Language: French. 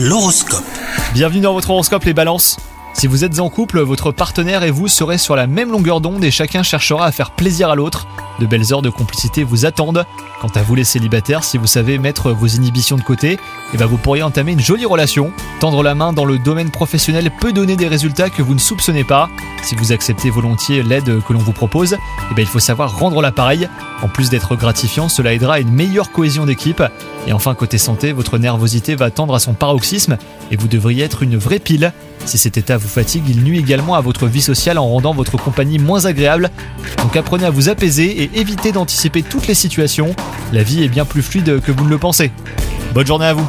L'horoscope. Bienvenue dans votre horoscope les balances. Si vous êtes en couple, votre partenaire et vous serez sur la même longueur d'onde et chacun cherchera à faire plaisir à l'autre. De belles heures de complicité vous attendent. Quant à vous les célibataires, si vous savez mettre vos inhibitions de côté, eh ben vous pourriez entamer une jolie relation. Tendre la main dans le domaine professionnel peut donner des résultats que vous ne soupçonnez pas. Si vous acceptez volontiers l'aide que l'on vous propose, eh ben il faut savoir rendre l'appareil. En plus d'être gratifiant, cela aidera à une meilleure cohésion d'équipe. Et enfin, côté santé, votre nervosité va tendre à son paroxysme et vous devriez être une vraie pile. Si cet état vous fatigue, il nuit également à votre vie sociale en rendant votre compagnie moins agréable. Donc apprenez à vous apaiser et évitez d'anticiper toutes les situations. La vie est bien plus fluide que vous ne le pensez. Bonne journée à vous